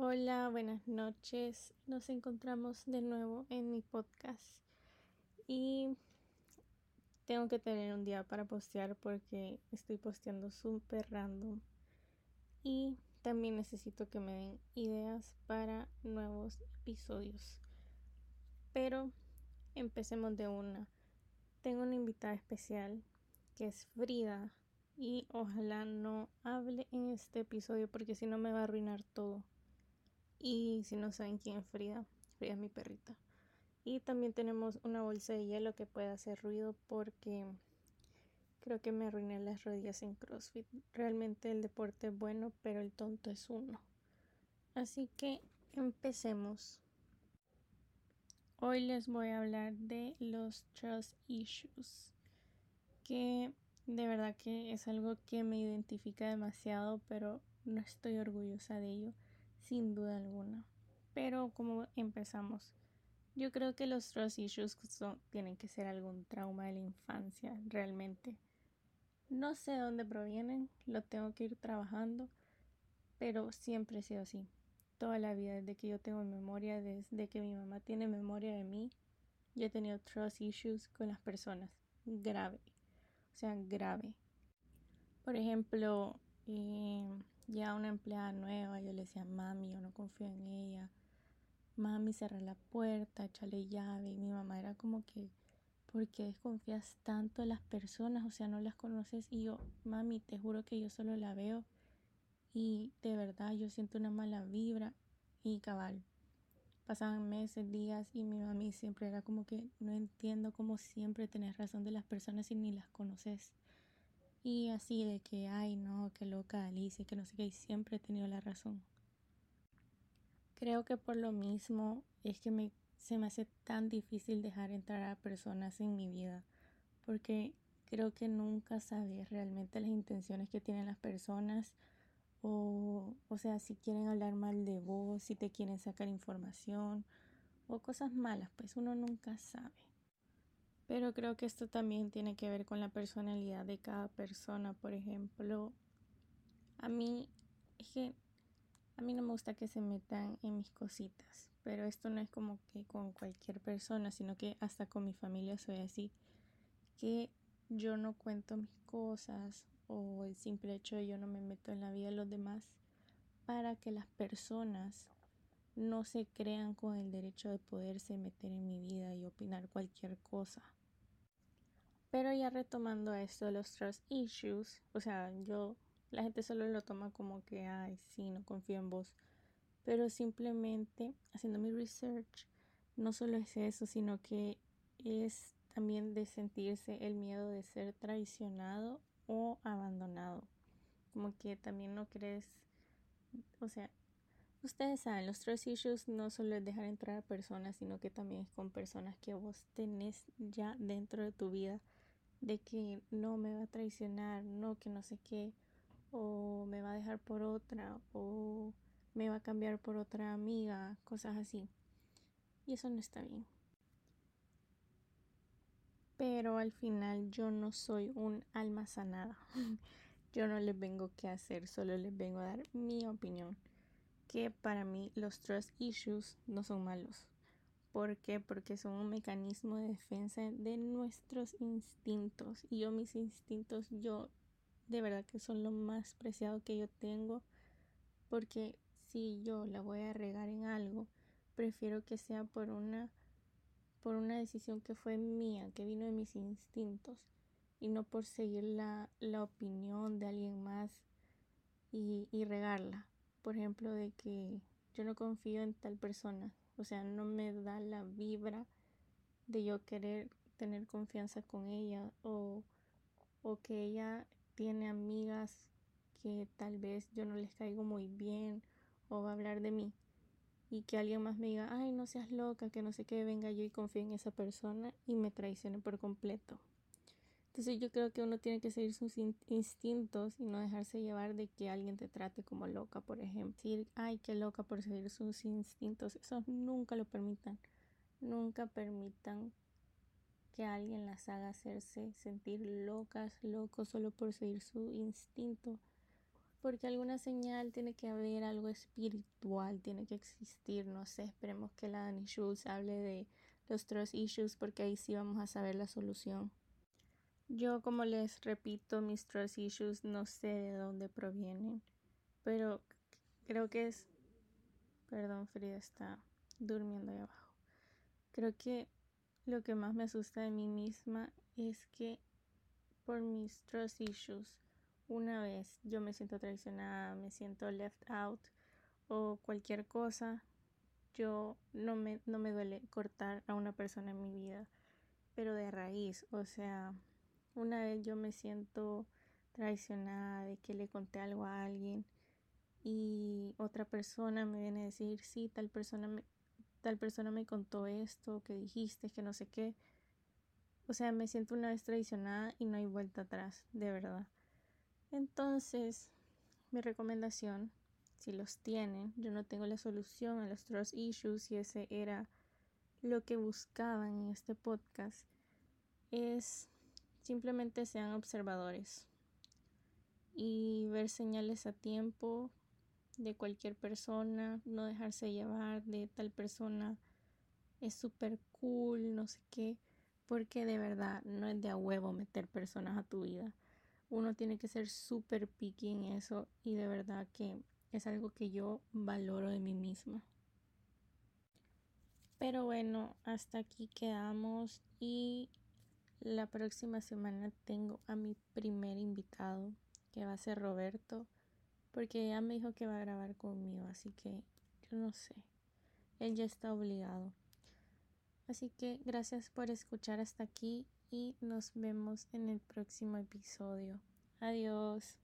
Hola, buenas noches. Nos encontramos de nuevo en mi podcast y tengo que tener un día para postear porque estoy posteando súper random y también necesito que me den ideas para nuevos episodios. Pero empecemos de una. Tengo una invitada especial que es Frida y ojalá no hable en este episodio porque si no me va a arruinar todo. Y si no saben quién es Frida, Frida es mi perrita. Y también tenemos una bolsa de hielo que puede hacer ruido porque creo que me arruiné las rodillas en CrossFit. Realmente el deporte es bueno, pero el tonto es uno. Así que empecemos. Hoy les voy a hablar de los trust issues, que de verdad que es algo que me identifica demasiado, pero no estoy orgullosa de ello sin duda alguna. Pero como empezamos, yo creo que los trust issues tienen que ser algún trauma de la infancia, realmente. No sé de dónde provienen, lo tengo que ir trabajando, pero siempre he sido así. Toda la vida, desde que yo tengo memoria, desde que mi mamá tiene memoria de mí, yo he tenido trust issues con las personas. Grave. O sea, grave. Por ejemplo, eh, ya una empleada nueva, yo le decía, mami, yo no confío en ella. Mami, cerra la puerta, échale llave. Y mi mamá era como que, ¿por qué desconfías tanto de las personas? O sea, no las conoces. Y yo, mami, te juro que yo solo la veo. Y de verdad, yo siento una mala vibra. Y cabal, pasaban meses, días. Y mi mami siempre era como que, no entiendo cómo siempre tenés razón de las personas y ni las conoces. Y así de que, ay no, qué loca Alicia, que no sé qué, y siempre he tenido la razón. Creo que por lo mismo es que me, se me hace tan difícil dejar entrar a personas en mi vida, porque creo que nunca sabes realmente las intenciones que tienen las personas, o, o sea, si quieren hablar mal de vos, si te quieren sacar información, o cosas malas, pues uno nunca sabe. Pero creo que esto también tiene que ver con la personalidad de cada persona. Por ejemplo, a mí es que a mí no me gusta que se metan en mis cositas, pero esto no es como que con cualquier persona, sino que hasta con mi familia soy así, que yo no cuento mis cosas o el simple hecho de yo no me meto en la vida de los demás para que las personas no se crean con el derecho de poderse meter en mi vida y opinar cualquier cosa. Pero ya retomando esto de los trust issues, o sea, yo, la gente solo lo toma como que, ay, sí, no confío en vos. Pero simplemente haciendo mi research, no solo es eso, sino que es también de sentirse el miedo de ser traicionado o abandonado. Como que también no crees, o sea, ustedes saben, los trust issues no solo es dejar entrar a personas, sino que también es con personas que vos tenés ya dentro de tu vida de que no me va a traicionar, no que no sé qué, o me va a dejar por otra, o me va a cambiar por otra amiga, cosas así. Y eso no está bien. Pero al final yo no soy un alma sanada. yo no les vengo que hacer, solo les vengo a dar mi opinión. Que para mí los trust issues no son malos. ¿Por qué? Porque son un mecanismo de defensa de nuestros instintos. Y yo mis instintos, yo de verdad que son lo más preciado que yo tengo. Porque si yo la voy a regar en algo, prefiero que sea por una por una decisión que fue mía, que vino de mis instintos y no por seguir la, la opinión de alguien más y, y regarla. Por ejemplo, de que yo no confío en tal persona, o sea, no me da la vibra de yo querer tener confianza con ella o, o que ella tiene amigas que tal vez yo no les caigo muy bien o va a hablar de mí y que alguien más me diga, ay, no seas loca, que no sé qué, venga yo y confíe en esa persona y me traicione por completo. Entonces yo creo que uno tiene que seguir sus instintos y no dejarse llevar de que alguien te trate como loca, por ejemplo. Decir, ay, qué loca por seguir sus instintos. Eso nunca lo permitan. Nunca permitan que alguien las haga hacerse sentir locas, locos solo por seguir su instinto. porque alguna señal tiene que haber, algo espiritual tiene que existir, no sé, esperemos que la Dani Schultz hable de los trust issues porque ahí sí vamos a saber la solución. Yo como les repito, mis trust issues no sé de dónde provienen, pero creo que es... Perdón, Frida está durmiendo ahí abajo. Creo que lo que más me asusta de mí misma es que por mis trust issues, una vez yo me siento traicionada, me siento left out o cualquier cosa, yo no me, no me duele cortar a una persona en mi vida, pero de raíz, o sea, una vez yo me siento traicionada de que le conté algo a alguien y otra persona me viene a decir, sí, tal persona me, tal persona me contó esto, que dijiste, que no sé qué. O sea, me siento una vez traicionada y no hay vuelta atrás, de verdad. Entonces, mi recomendación si los tienen. Yo no tengo la solución a los trust issues y ese era lo que buscaban en este podcast. Es simplemente sean observadores y ver señales a tiempo de cualquier persona, no dejarse llevar de tal persona es súper cool, no sé qué, porque de verdad no es de a huevo meter personas a tu vida. Uno tiene que ser súper picky en eso y de verdad que es algo que yo valoro de mí misma. Pero bueno, hasta aquí quedamos y la próxima semana tengo a mi primer invitado, que va a ser Roberto, porque ya me dijo que va a grabar conmigo, así que yo no sé, él ya está obligado. Así que gracias por escuchar hasta aquí y nos vemos en el próximo episodio. Adiós.